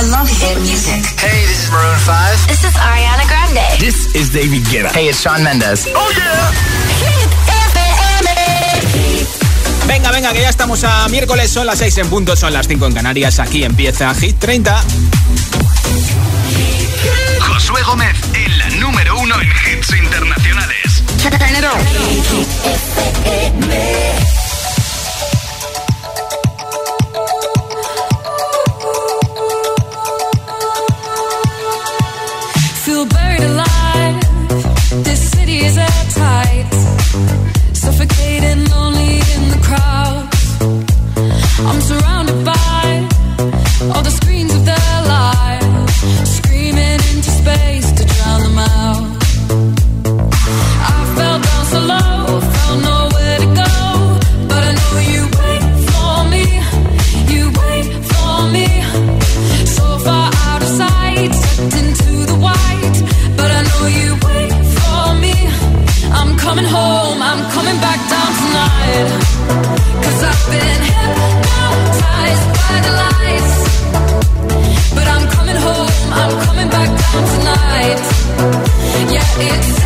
I love hit music. Hey, this is Maroon 5. This is Ariana Grande. This is David Guetta. Hey, it's Sean Mendes. Oh yeah. Hit FM. Venga, venga, que ya estamos a miércoles, son las 6 en punto, son las 5 en Canarias. Aquí empieza Hit 30. Josué Gómez en la número uno en hits internacionales. Feel buried alive. I'm surrounded it's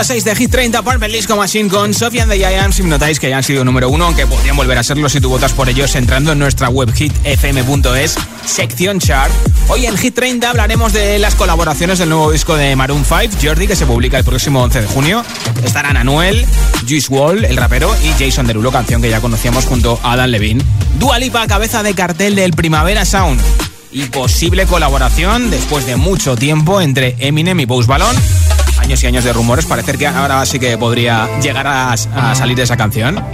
número 6 de Hit 30, Purple Disco Machine con Sophie and the Giants. Si notáis que ya han sido número 1, aunque podrían volver a serlo si tú votas por ellos entrando en nuestra web hitfm.es, sección chart. Hoy en Hit 30 hablaremos de las colaboraciones del nuevo disco de Maroon 5, Jordi, que se publica el próximo 11 de junio. Estarán Anuel, Juice Wall, el rapero, y Jason Derulo, canción que ya conocíamos junto a Adam Levine. Dua Lipa, cabeza de cartel del Primavera Sound. Y posible colaboración después de mucho tiempo entre Eminem y Post Balón años y años de rumores. Parece que ahora sí que podría llegar a, a salir esa canción.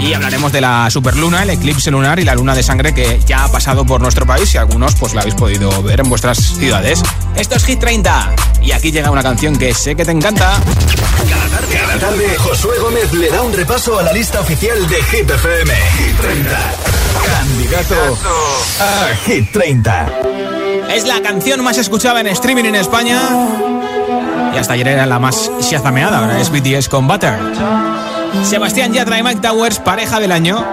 Y hablaremos de la superluna, el eclipse lunar y la luna de sangre que ya ha pasado por nuestro país y algunos pues la habéis podido ver en vuestras ciudades. Esto es Hit 30 y aquí llega una canción que sé que te encanta. Cada tarde, cada tarde, Josué Gómez le da un repaso a la lista oficial de Hit FM. Hit 30. Candidato a Hit 30. Es la canción más escuchada en streaming en España. Y hasta ayer era la más shazameada, ahora es BTS con Butter. Sebastián Yatra y Mike Towers, pareja del año.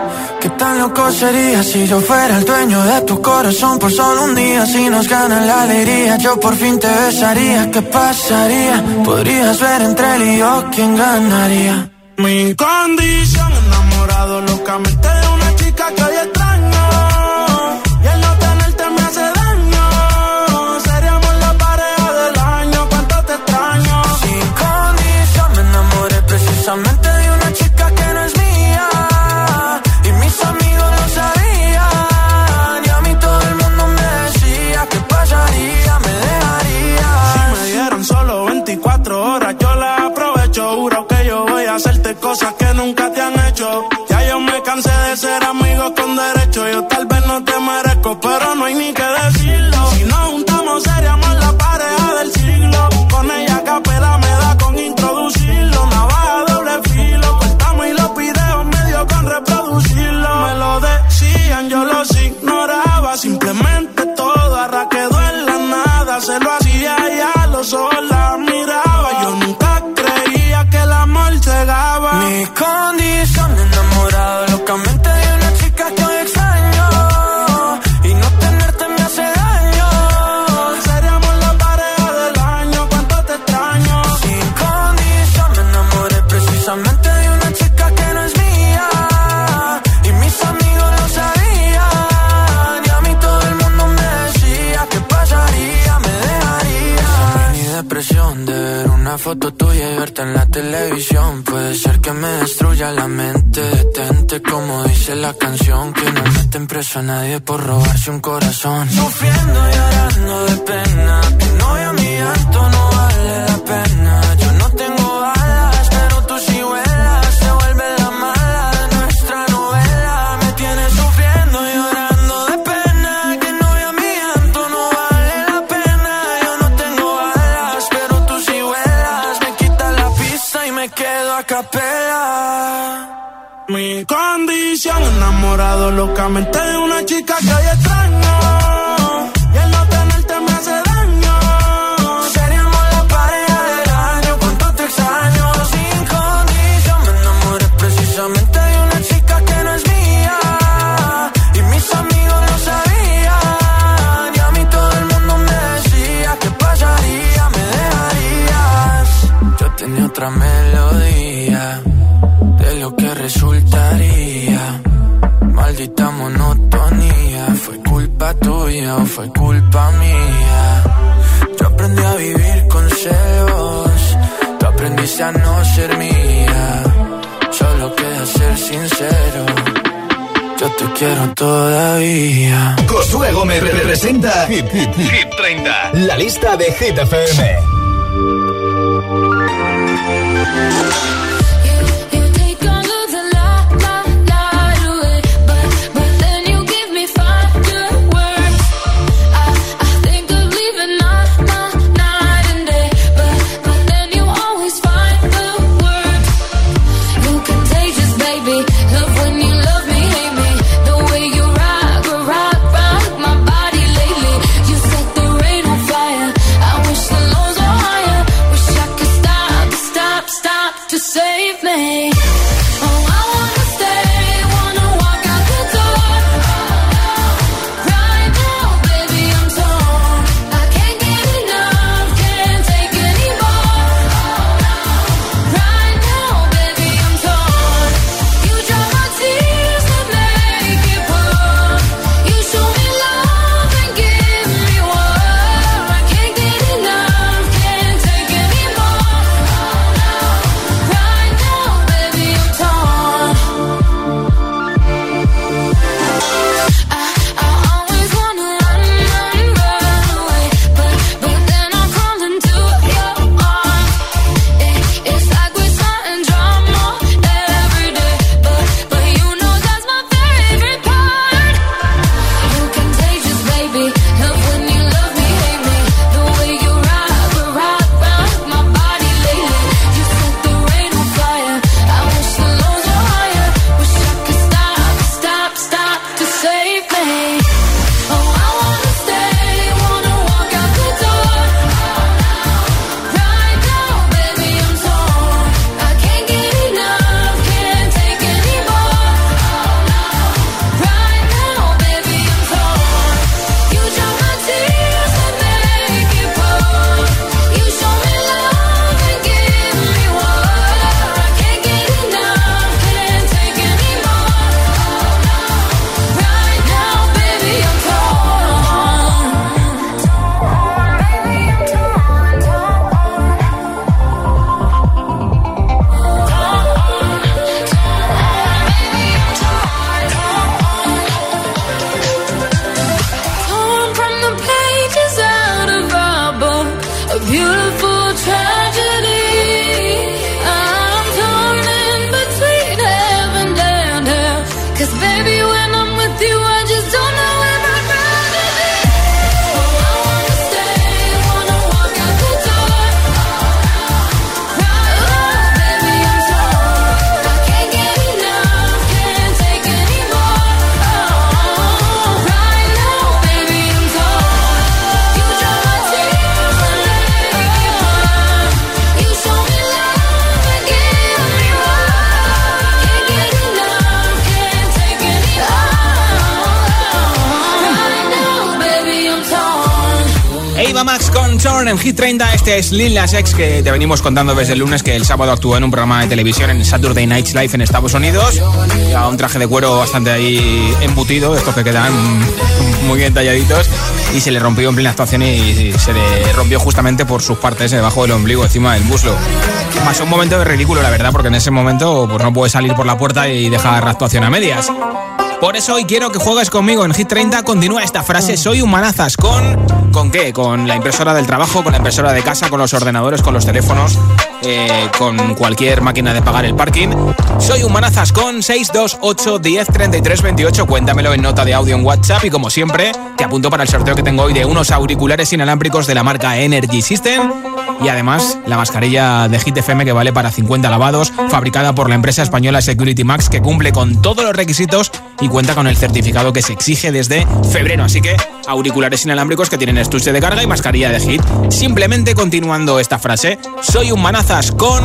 ¿Qué tan loco sería si yo fuera el dueño de tu corazón por solo un día? Si nos gana la alegría, yo por fin te besaría. ¿Qué pasaría? Podrías ver entre él y yo quién ganaría. Mi condición, enamorado locamente de una chica que hoy extraño. cosas que nunca te han hecho. Ya yo me cansé de ser amigos con derecho. Yo tal vez no te merezco, pero no hay ni me destruya la mente, detente como dice la canción, que no meten preso a nadie por robarse un corazón. Sufriendo y llorando de pena, que no vea mi llanto, no vale la pena. Yo no tengo alas, pero tú sí vuelas, se vuelve la mala de nuestra novela. Me tienes sufriendo y llorando de pena, que no vea mi llanto, no vale la pena. Yo no tengo alas, pero tú sí vuelas, me quitas la pista y me quedo a capela. Mi condición enamorado locamente de una chica que hay extraña. mía. Yo aprendí a vivir con celos. Tú aprendiste a no ser mía. Solo queda ser sincero. Yo te quiero todavía. Josué Gómez representa Hit, Hit, Hit 30. La lista de Hit FM. 30. Este es Lil Nas X que te venimos contando desde el lunes que el sábado actuó en un programa de televisión en Saturday Night Live en Estados Unidos. A un traje de cuero bastante ahí embutido, estos que quedan muy bien talladitos. Y se le rompió en plena actuación y se le rompió justamente por sus partes, debajo del ombligo, encima del muslo. Pasó un momento de ridículo, la verdad, porque en ese momento pues, no puede salir por la puerta y dejar la actuación a medias. Por eso hoy quiero que juegues conmigo en Hit 30. Continúa esta frase, soy humanazas con... ¿Con qué? Con la impresora del trabajo, con la impresora de casa, con los ordenadores, con los teléfonos, eh, con cualquier máquina de pagar el parking. Soy humanazas con 628 10 33 28. Cuéntamelo en nota de audio en WhatsApp y como siempre, te apunto para el sorteo que tengo hoy de unos auriculares inalámbricos de la marca Energy System y además la mascarilla de Hit FM que vale para 50 lavados, fabricada por la empresa española Security Max que cumple con todos los requisitos y cuenta con el certificado que se exige desde febrero. Así que auriculares inalámbricos que tienen estuche de carga y mascarilla de Hit. Simplemente continuando esta frase, soy un con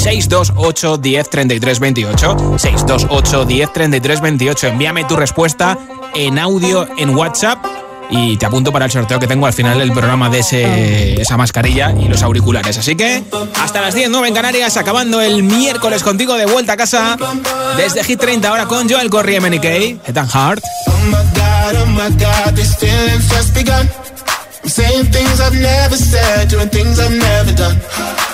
628 10 33 28. 628 10 33 28. Envíame tu respuesta en audio en WhatsApp y te apunto para el sorteo que tengo al final del programa de ese, esa mascarilla y los auriculares. Así que hasta las 10, 9 en Canarias, acabando el miércoles contigo de vuelta a casa desde Hit 30 ahora con Joel Corri MNK, Head Heart. Oh my god, oh just begun. Things I've never said, I've never done.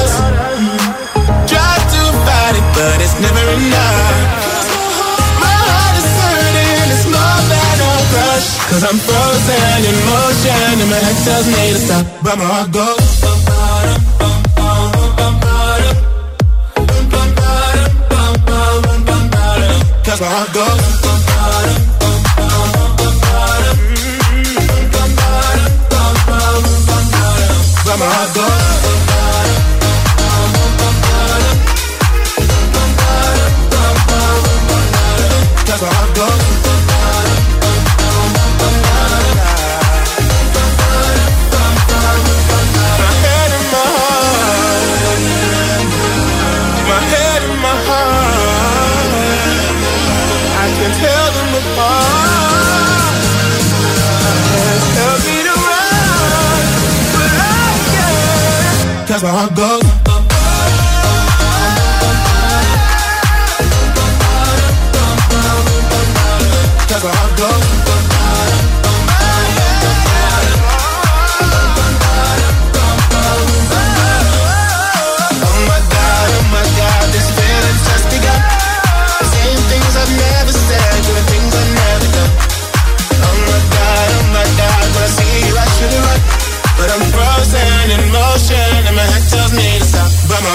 I'm frozen in motion and my head tells me to stop, but my heart goes. Cause my heart goes.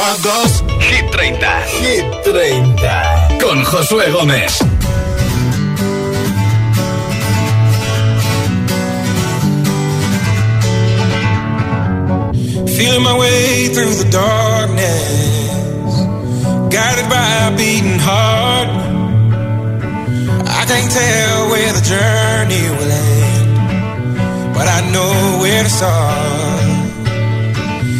Heart goes. Hit 30. Hit 30. Con Josué Gómez. Feeling my way through the darkness, guided by a beating heart. I can't tell where the journey will end, but I know where to start.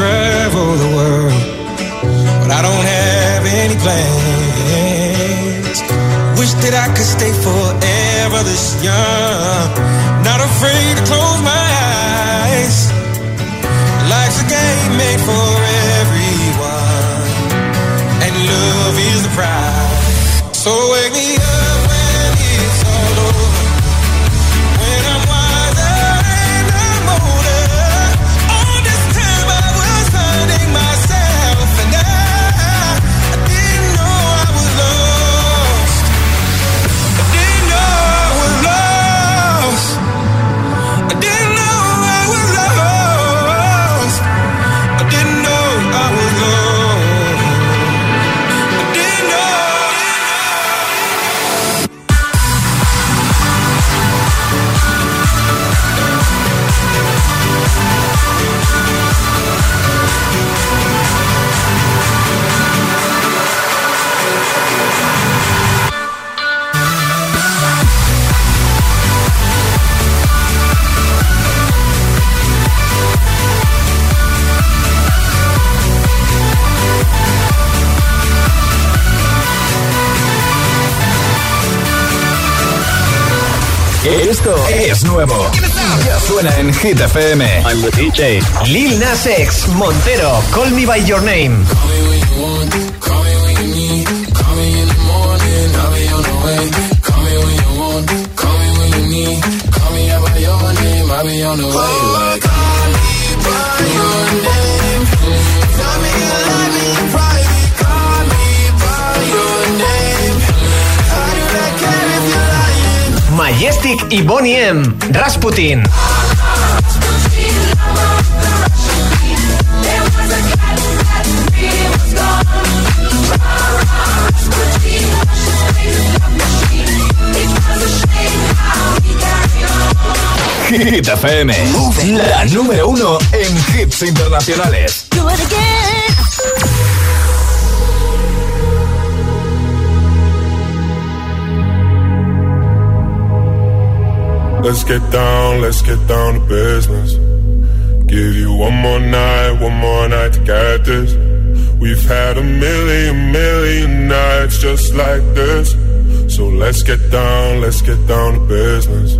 travel the world. But I don't have any plans. Wish that I could stay forever this young. Not afraid to close my eyes. Life's a game made for everyone. And love is the prize. So suena en Hit FM. I'm the DJ. Lil Nas X, Montero, Call Me By Your Name. Majestic y Bonnie M. Rasputin. Hit FM. La número uno en hits internacionales. Do it again. Let's get down, let's get down to business. Give you one more night, one more night to get this. We've had a million, million nights just like this. So let's get down, let's get down to business.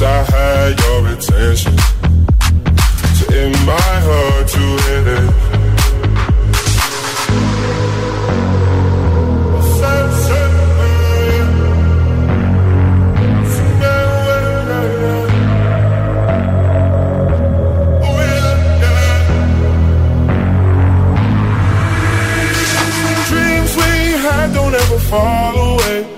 I had your attention. So it might hurt to hit it. Dreams we had don't ever fall away.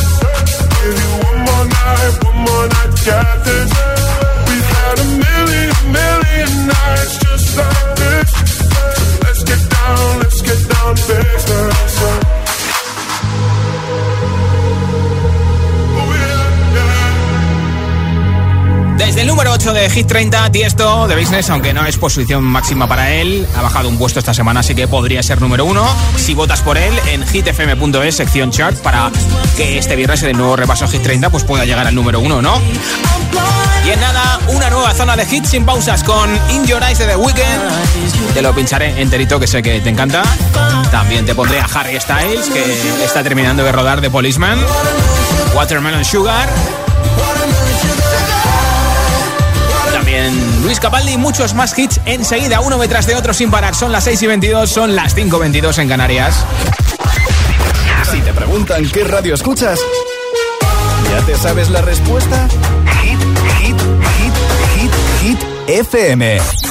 Give you one more night, one more night this. We've had a million, million nights just like this. So let's get down, let's get down business. 8 de Hit 30, Tiesto de Business, aunque no es posición máxima para él, ha bajado un puesto esta semana, así que podría ser número uno. Si votas por él en hitfm.es, sección chart, para que este viernes el nuevo repaso Hit 30 pues pueda llegar al número uno, ¿no? Y en nada, una nueva zona de hits sin pausas con In Your Eyes de The Weeknd. Te lo pincharé enterito, que sé que te encanta. También te pondré a Harry Styles, que está terminando de rodar de Policeman. Watermelon Sugar. Luis Capaldi y muchos más hits enseguida, uno detrás de otro sin parar. Son las 6 y 22, son las 5 y 22 en Canarias. Si te preguntan qué radio escuchas, ¿ya te sabes la respuesta? Hit, hit, hit, hit, hit, FM.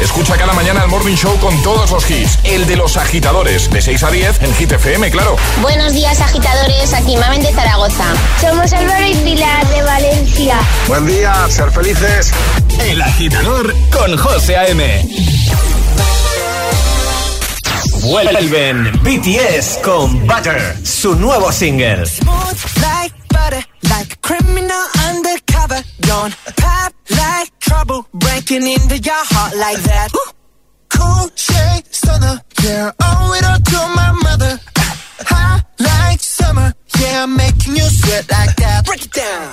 Escucha cada mañana el Morning Show con todos los hits. El de los agitadores, de 6 a 10 en Hit FM, claro. Buenos días, agitadores. Aquí Mamen de Zaragoza. Somos Álvaro y Pilar de Valencia. Buen día, ser felices. El agitador con José A.M. Vuelven BTS con Butter, su nuevo single. like criminal undercover. Don't like trouble breaking into your heart like that. Ooh. Cool shade stunner, yeah, owe it all to my mother. Hot like summer, yeah, I'm making you sweat like that. Break it down.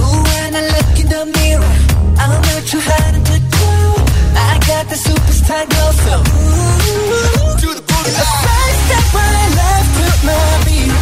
Ooh, when I look in the mirror, I'm not too hard to do. I got the superstar glow, so ooh, do the booty. A first step when I left to my beat.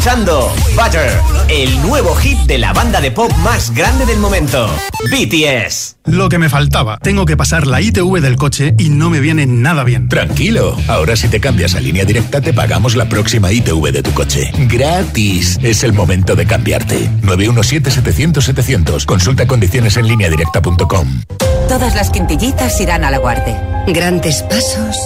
Escuchando Butter, el nuevo hit de la banda de pop más grande del momento, BTS. Lo que me faltaba, tengo que pasar la ITV del coche y no me viene nada bien. Tranquilo, ahora si te cambias a línea directa te pagamos la próxima ITV de tu coche. Gratis. Es el momento de cambiarte. 917-700-700. Consulta condiciones en línea directa.com. Todas las quintillitas irán a la guardia. Grandes pasos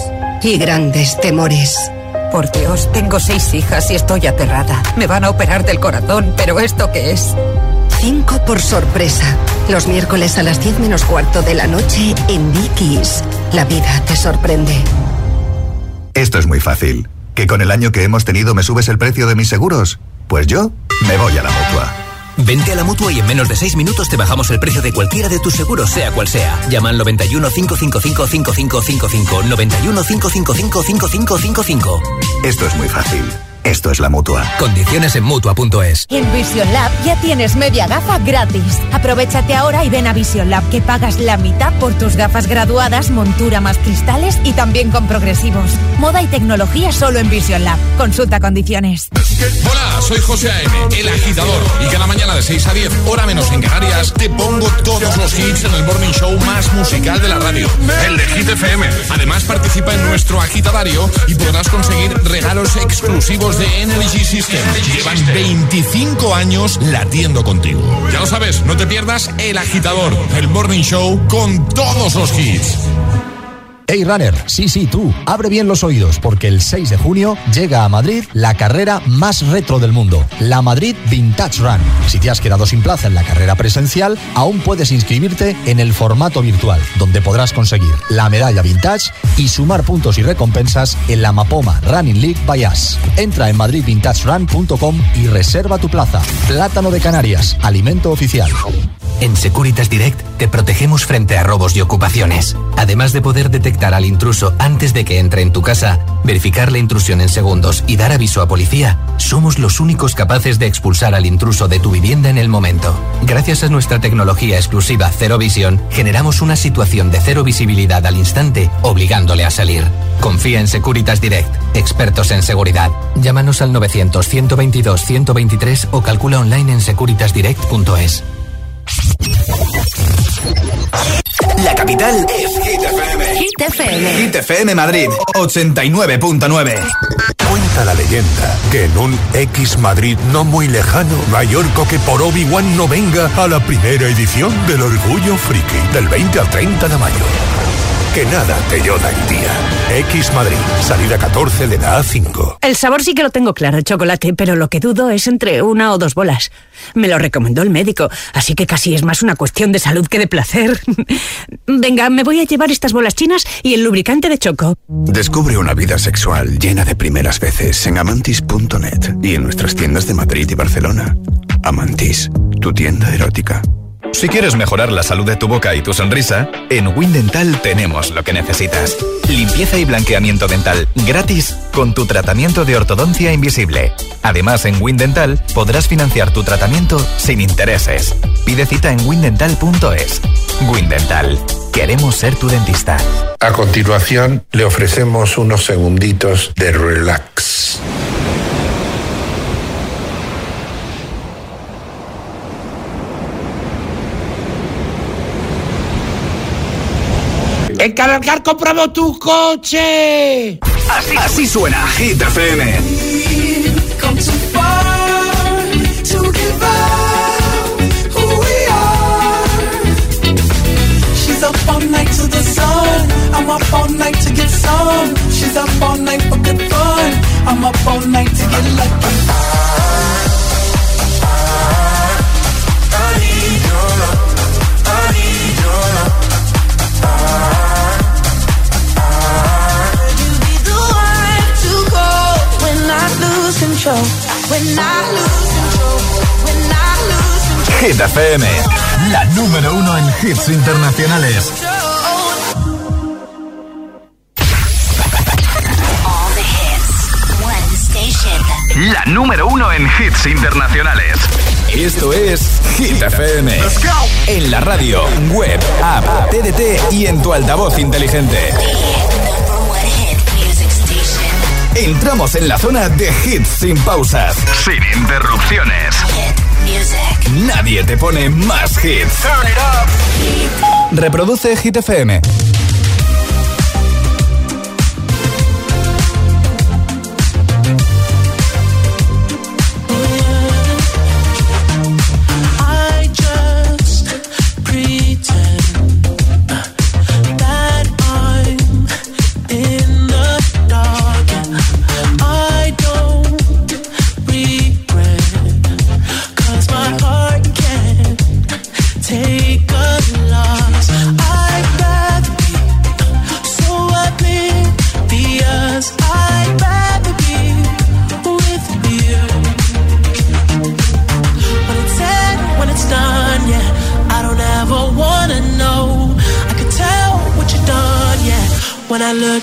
y grandes temores. Por Dios, tengo seis hijas y estoy aterrada. Me van a operar del corazón, pero ¿esto qué es? Cinco por sorpresa. Los miércoles a las diez menos cuarto de la noche en Dickies. La vida te sorprende. Esto es muy fácil. ¿Que con el año que hemos tenido me subes el precio de mis seguros? Pues yo me voy a la mutua. Vente a la mutua y en menos de 6 minutos te bajamos el precio de cualquiera de tus seguros, sea cual sea. Llama al 91 555 5555. 91 555 5555. Esto es muy fácil. Esto es la mutua. Condiciones en mutua.es. En Vision Lab ya tienes media gafa gratis. Aprovechate ahora y ven a Vision Lab que pagas la mitad por tus gafas graduadas, montura más cristales y también con progresivos. Moda y tecnología solo en Vision Lab. Consulta condiciones. Hola, soy José A.M., el agitador. Y cada mañana de 6 a 10, hora menos en Canarias, te pongo todos los hits en el morning show más musical de la radio. El de Hit FM. Además, participa en nuestro agitadario y podrás conseguir regalos exclusivos de Energy System. Llevan 25 años latiendo contigo. Ya lo sabes, no te pierdas El Agitador, el Morning Show con todos los hits. Hey Runner, sí, sí, tú, abre bien los oídos porque el 6 de junio llega a Madrid la carrera más retro del mundo, la Madrid Vintage Run. Si te has quedado sin plaza en la carrera presencial, aún puedes inscribirte en el formato virtual, donde podrás conseguir la medalla vintage y sumar puntos y recompensas en la Mapoma Running League by Us. Entra en madridvintagerun.com y reserva tu plaza. Plátano de Canarias, alimento oficial. En Securitas Direct te protegemos frente a robos y ocupaciones. Además de poder detectar al intruso antes de que entre en tu casa, verificar la intrusión en segundos y dar aviso a policía, somos los únicos capaces de expulsar al intruso de tu vivienda en el momento. Gracias a nuestra tecnología exclusiva Cero Visión, generamos una situación de cero visibilidad al instante, obligándole a salir. Confía en Securitas Direct, expertos en seguridad. Llámanos al 900 122 123 o calcula online en securitasdirect.es. La capital es Hit FM. Hit FM. Madrid 89.9. Cuenta la leyenda que en un X Madrid no muy lejano, Mallorca que por Obi-Wan no venga a la primera edición del Orgullo Friki del 20 al 30 de mayo. Que nada te lloda el día. X Madrid, salida 14 de la A5. El sabor sí que lo tengo claro, chocolate, pero lo que dudo es entre una o dos bolas. Me lo recomendó el médico, así que casi es más una cuestión de salud que de placer. Venga, me voy a llevar estas bolas chinas y el lubricante de choco. Descubre una vida sexual llena de primeras veces en amantis.net y en nuestras tiendas de Madrid y Barcelona. Amantis, tu tienda erótica. Si quieres mejorar la salud de tu boca y tu sonrisa, en Windental tenemos lo que necesitas. Limpieza y blanqueamiento dental gratis con tu tratamiento de ortodoncia invisible. Además, en Windental podrás financiar tu tratamiento sin intereses. Pide cita en windental.es. Windental. Queremos ser tu dentista. A continuación, le ofrecemos unos segunditos de relax. En Cargar compramos tu coche. Así, así suena Hit FM. Hit FM. La número uno en hits internacionales. All the hits. One station. La número uno en hits internacionales. Esto es Hit FM. En la radio, web, app, TDT y en tu altavoz inteligente. Entramos en la zona de hits sin pausas, sin interrupciones. Nadie te pone más hits. Reproduce Hit FM.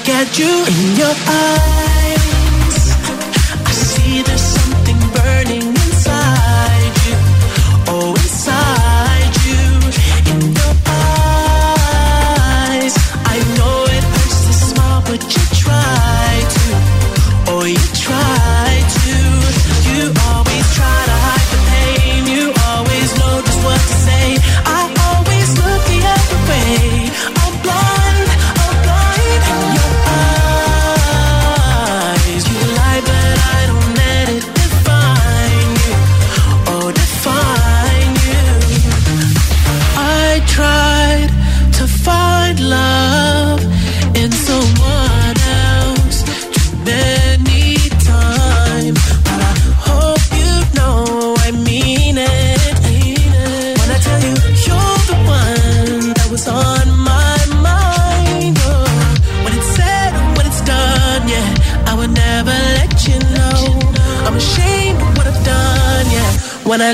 Look at you in your eyes, I see there's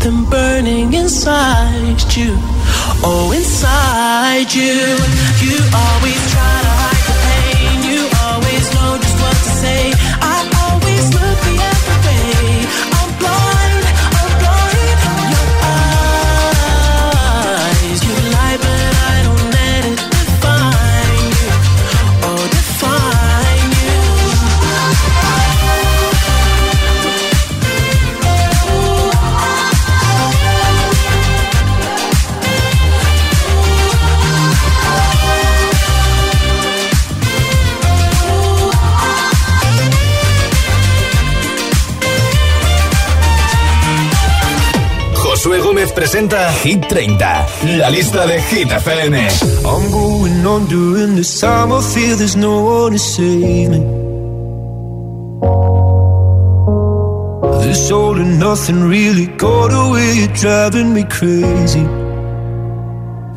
something burning inside you. Oh, inside you, you always. Presenta Hit 30, la lista de Hit FM. I'm going on during this time. I feel there's no one to save me. This all and nothing really got away. You're driving me crazy.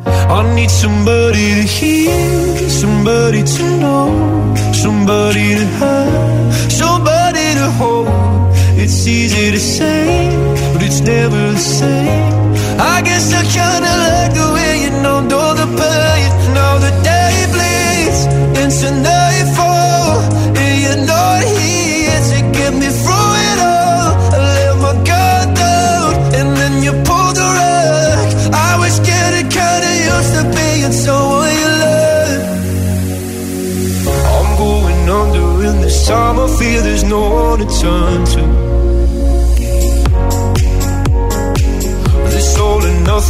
I need somebody to hear, somebody to know, somebody to have, somebody to hold. It's easy to say, but it's never the same. I guess I kinda like the way you know, know the pain. Now the day bleeds into nightfall, and you're not here to get me through it all. I let my guard down, and then you the rug. I was getting kinda used to being someone you. I'm going under in this time. There's no one to turn to.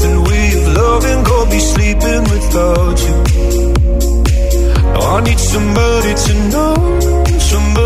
Nothing way of loving got me sleeping without you. I need somebody to know, somebody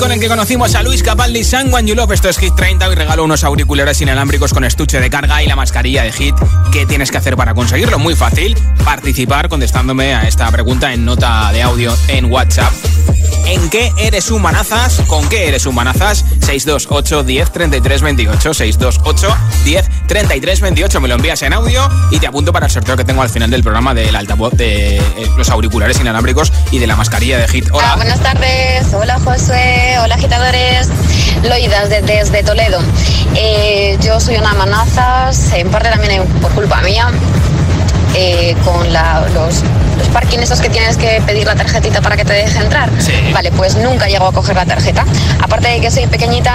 con el que conocimos a Luis Capaldi, San When You Love. Esto es Hit 30 y regalo unos auriculares inalámbricos con estuche de carga y la mascarilla de Hit. ¿Qué tienes que hacer para conseguirlo? Muy fácil, participar contestándome a esta pregunta en nota de audio en WhatsApp. ¿En qué eres humanazas? ¿Con qué eres humanazas? 628 10 33 28 628 10 33 28 Me lo envías en audio y te apunto para el sorteo que tengo al final del programa del altavoz de eh, los auriculares inalámbricos y de la mascarilla de Hit. Hola. Ah, buenas tardes, hola Josué, hola agitadores, Loidas de- desde Toledo. Eh, yo soy una manazas, en parte también por culpa mía, eh, con la- los, los parking esos que tienes que pedir la tarjetita para que te deje entrar. Vale, pues nunca llego a coger la tarjeta. Aparte de que soy pequeñita,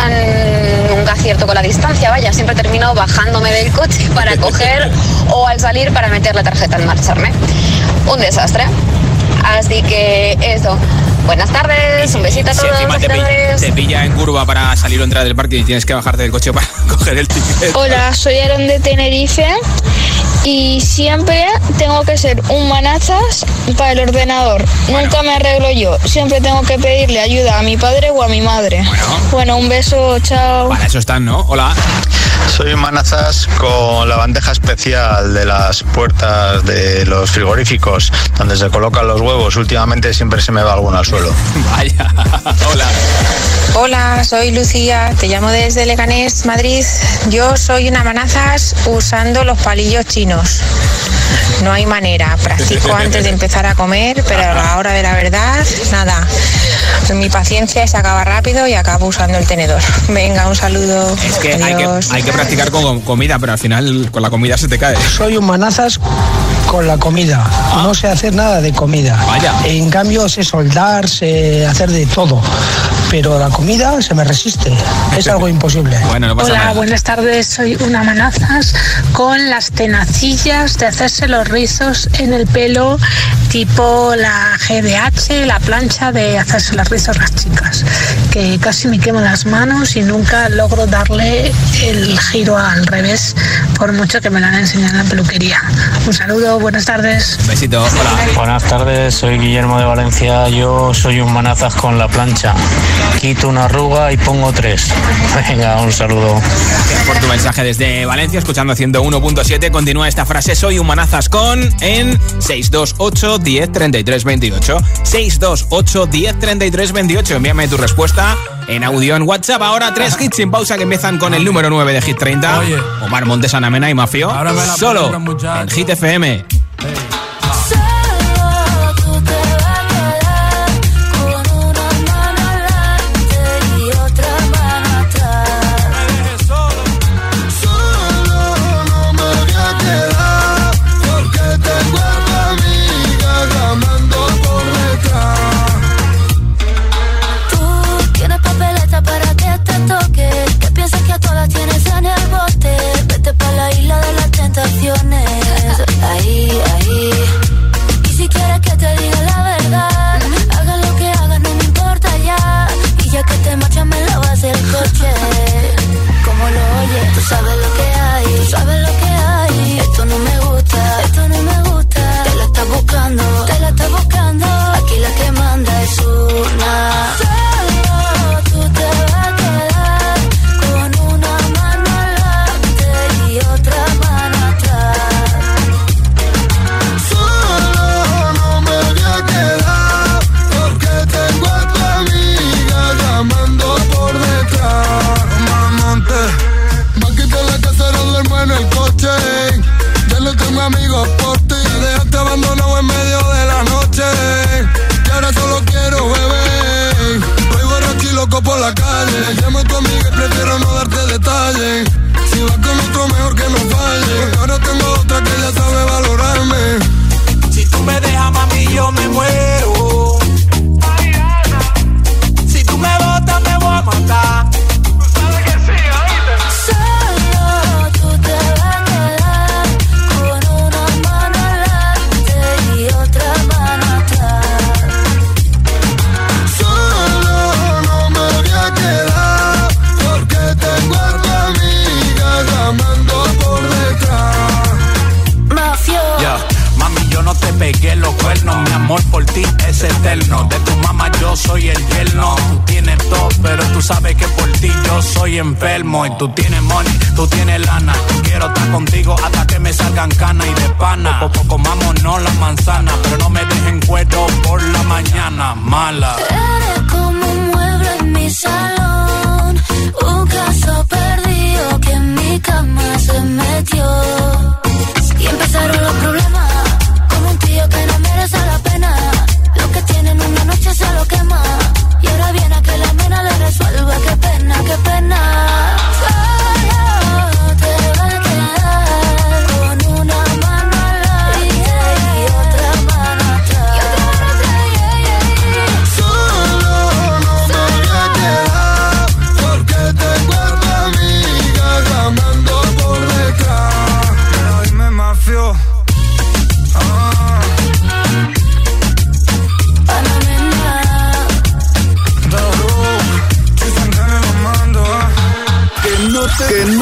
nunca acierto con la distancia, vaya, siempre termino bajándome del coche para coger o al salir para meter la tarjeta en marcharme. Un desastre. Así que eso. Buenas tardes, un besito a Si todos. encima te pilla, agitadores. te pilla en curva para salir o entrar del parque y tienes que bajarte del coche para coger el ticket. Hola, soy Aaron de Tenerife y siempre tengo que ser un manazas para el ordenador. Nunca me arreglo yo, siempre tengo que pedirle ayuda a mi padre o a mi madre. Bueno, un beso, chao. Para eso están, ¿no? Hola. Soy manazas con la bandeja especial de las puertas de los frigoríficos donde se colocan los huevos. Últimamente siempre se me va alguno al suelo. Vaya. Hola. Hola, soy Lucía, te llamo desde Leganés, Madrid. Yo soy una manazas usando los palillos chinos. No hay manera. Practico antes de empezar a comer, pero a la hora de la verdad, nada. Mi paciencia se acaba rápido y acabo usando el tenedor. Venga, un saludo. Es que hay, que hay que practicar con comida, pero al final con la comida se te cae. Soy un manazas con la comida. No sé hacer nada de comida. Vaya. En cambio, sé soldar, sé hacer de todo. Pero la comida se me resiste. Es algo imposible. Bueno, no pasa Hola, nada. buenas tardes. Soy una manazas con las tenacillas de hacerse los rizos en el pelo, tipo la GBH, la plancha de hacerse los rizos las chicas, que casi me quemo las manos y nunca logro darle el giro al revés, por mucho que me lo han enseñado en la peluquería. Un saludo, buenas tardes. Besito, hola. Buenas tardes, soy Guillermo de Valencia. Yo soy un manazas con la plancha. Quito una arruga y pongo tres. Venga, un saludo. Gracias por tu mensaje desde Valencia, escuchando 101.7. Continúa esta frase, soy un manazas con en 628 10 33 28. 628 10 33 28. Envíame tu respuesta en audio en WhatsApp. Ahora tres hits sin pausa que empiezan con el número 9 de Hit 30. Omar Montes, Ana Mena y Mafio. Ahora me la Solo en Hit FM.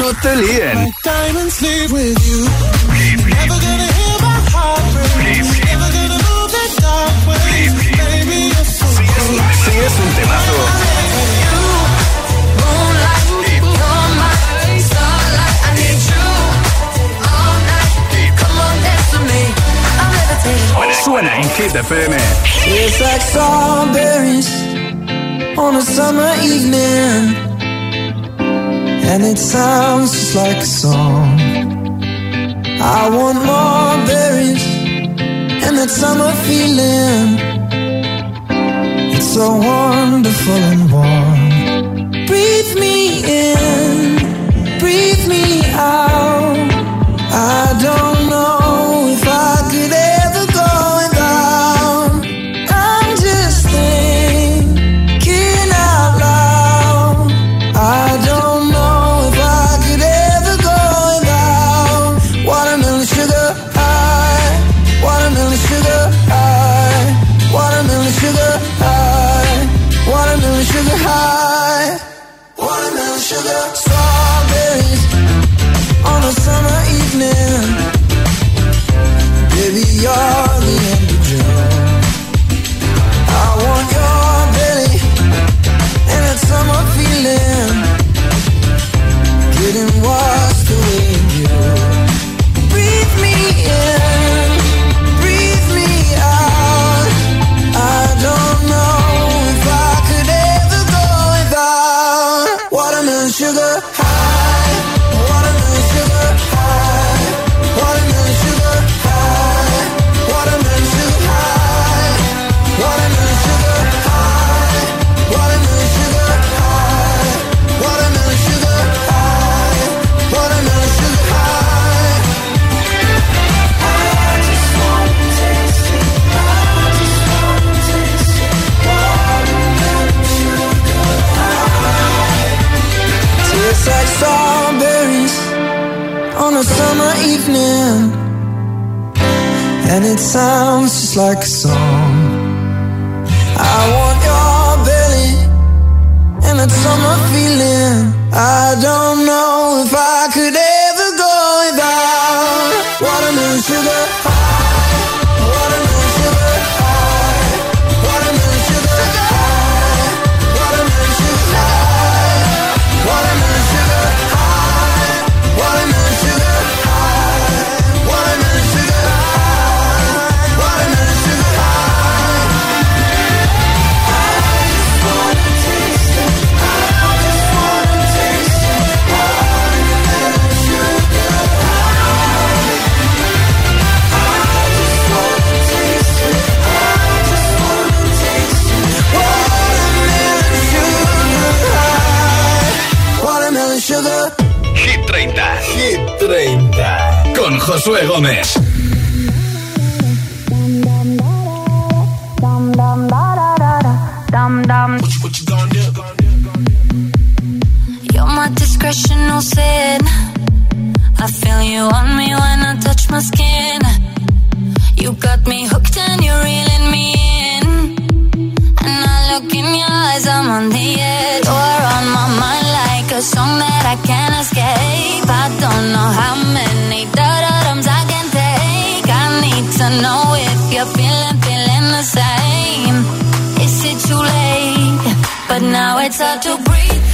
You're so cool. Si es un temazo. Suena en Hit FM. It's like strawberries on a summer evening. and it sounds just like a song. I want more berries and that summer feeling. It's so wonderful and warm. Breathe me in, breathe me out. I don't know. sugar. summer evening. And it sounds just like a song. I want your belly And that summer feeling. I don't know if I Josué Gómez. You're my sin. I feel you on me when I touch my skin. You got me hooked and you're reeling me in. And I look in your eyes, I'm on the edge. You're on my mind like a song that I can't escape. I don't know how many does same. Is it too late? But now it's hard to breathe.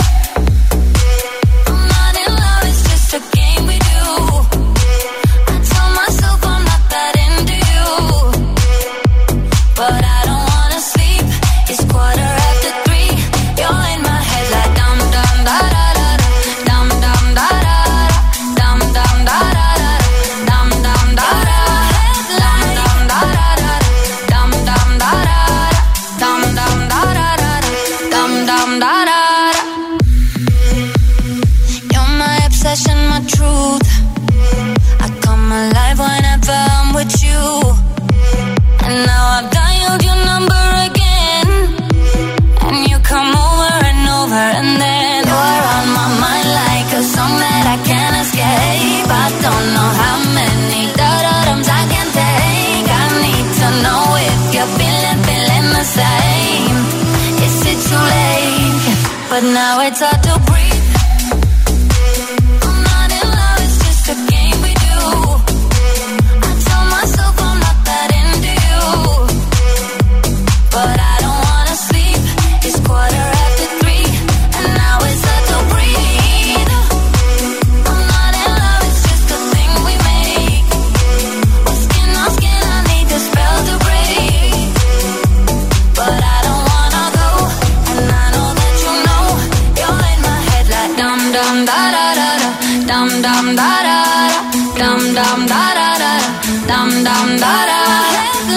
dam da da da. Dam dam da da.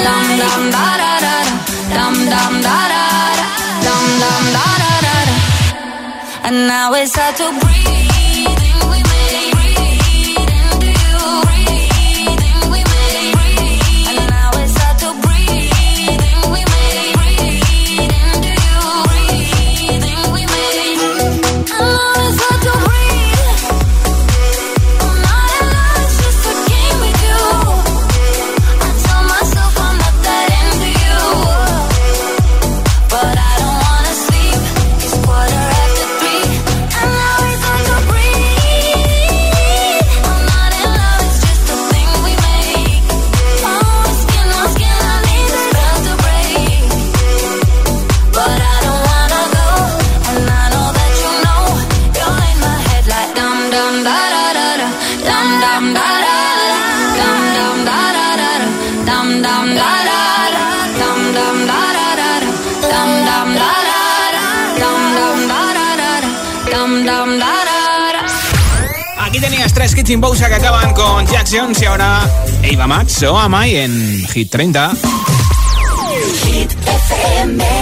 Dam dam da da da. Dam dam da da. Dam dam da da da. And now it's hard to breathe. Kitchen Bowser que acaban con Jackson y ahora Eva Max o Amai en Hit 30. Hit FM.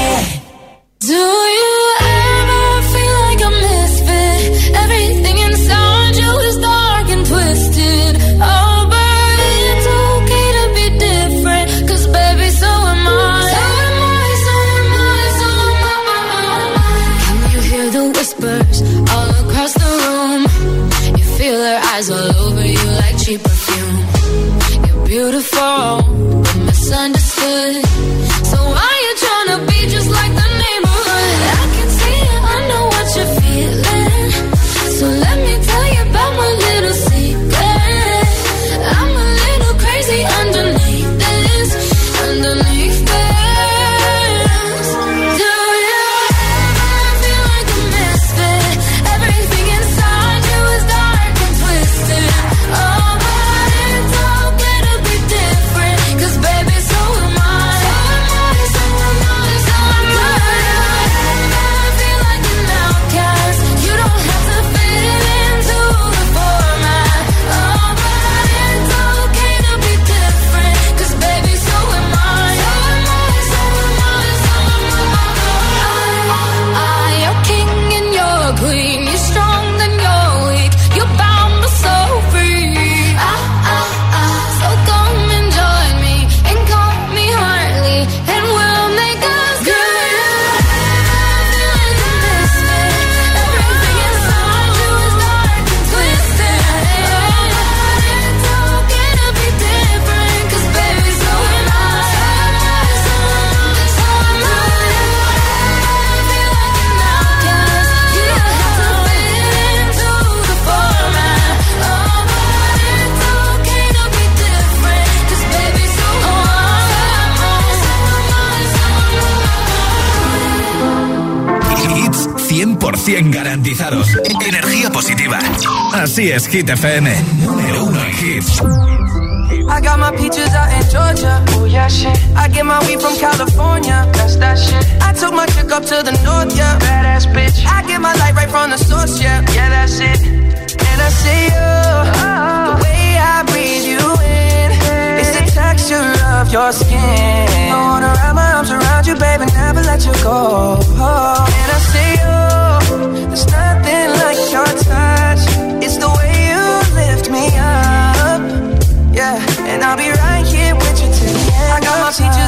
Es, Hit FM. Número uno en. I got my peaches out in Georgia. Oh yeah, shit. I get my weed from California. That's that shit. I took my chick up to the north, yeah. Badass bitch. I get my light right from the source, yeah. Yeah, that's it. And I see you. The way I breathe you in. It's the texture of your skin. I wanna wrap my arms around you, baby, never let you go. And I see you. There's nothing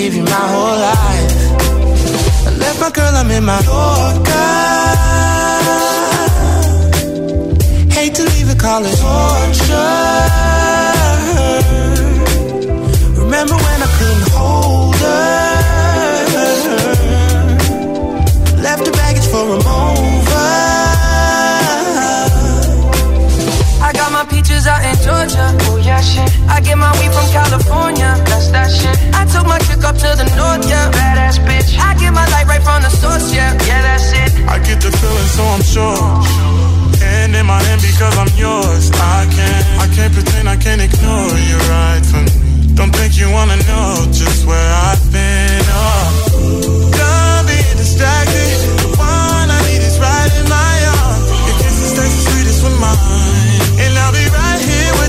Give you my whole life. I left my girl, I'm in my Yorker. Hate to leave it, call it torture. Remember when I couldn't hold her? Left her baggage for a mover. Georgia. Oh yeah, shit. I get my weed from California. That's that shit. I took my chick up to the north, yeah. Badass bitch. I get my light right from the source, yeah. Yeah, that's it. I get the feeling, so I'm sure. And in my hand because I'm yours. I can't, I can't pretend, I can't ignore you right from me. Don't think you wanna know just where I've been. Oh, don't be distracted. The one I need is right in my arms. Your kisses taste the sweetest with mine.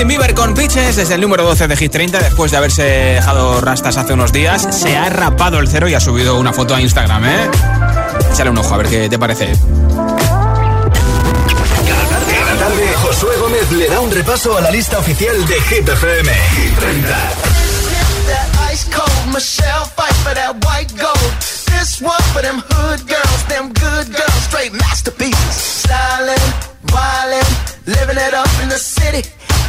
Justin Bieber con Pitches desde el número 12 de Hit 30 después de haberse dejado rastas hace unos días se ha rapado el cero y ha subido una foto a Instagram, ¿eh? Échale un ojo a ver qué te parece. Cada tarde, Josué Gómez le da un repaso a la lista oficial de Hit FM. Hit 30. That ice cold Michelle fight for that white gold. This one for them hood girls, them good girls, straight masterpieces. Stylin', wildin', living it up in the city.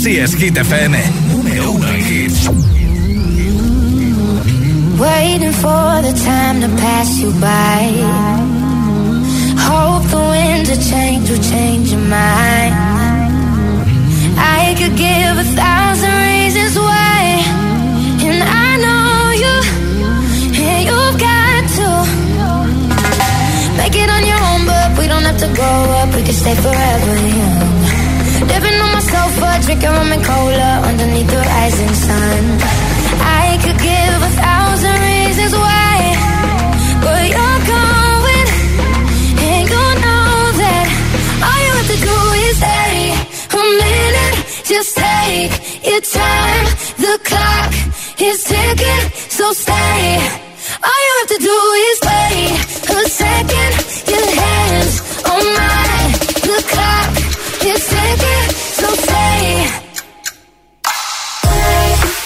Así es, Hit FM. Número uno en hits. Waiting for the time to pass you by. Hope the winds of change will change your mind. I could give a thousand reasons why. And I know you, and you've got to. Make it on your own, but we don't have to grow up. We can stay forever young. Drinking rum and cola underneath the rising sun. I could give a thousand reasons why, but you're going, and you know that all you have to do is stay a minute. Just take your time. The clock is ticking, so stay. All you have to do is wait a second.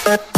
Uh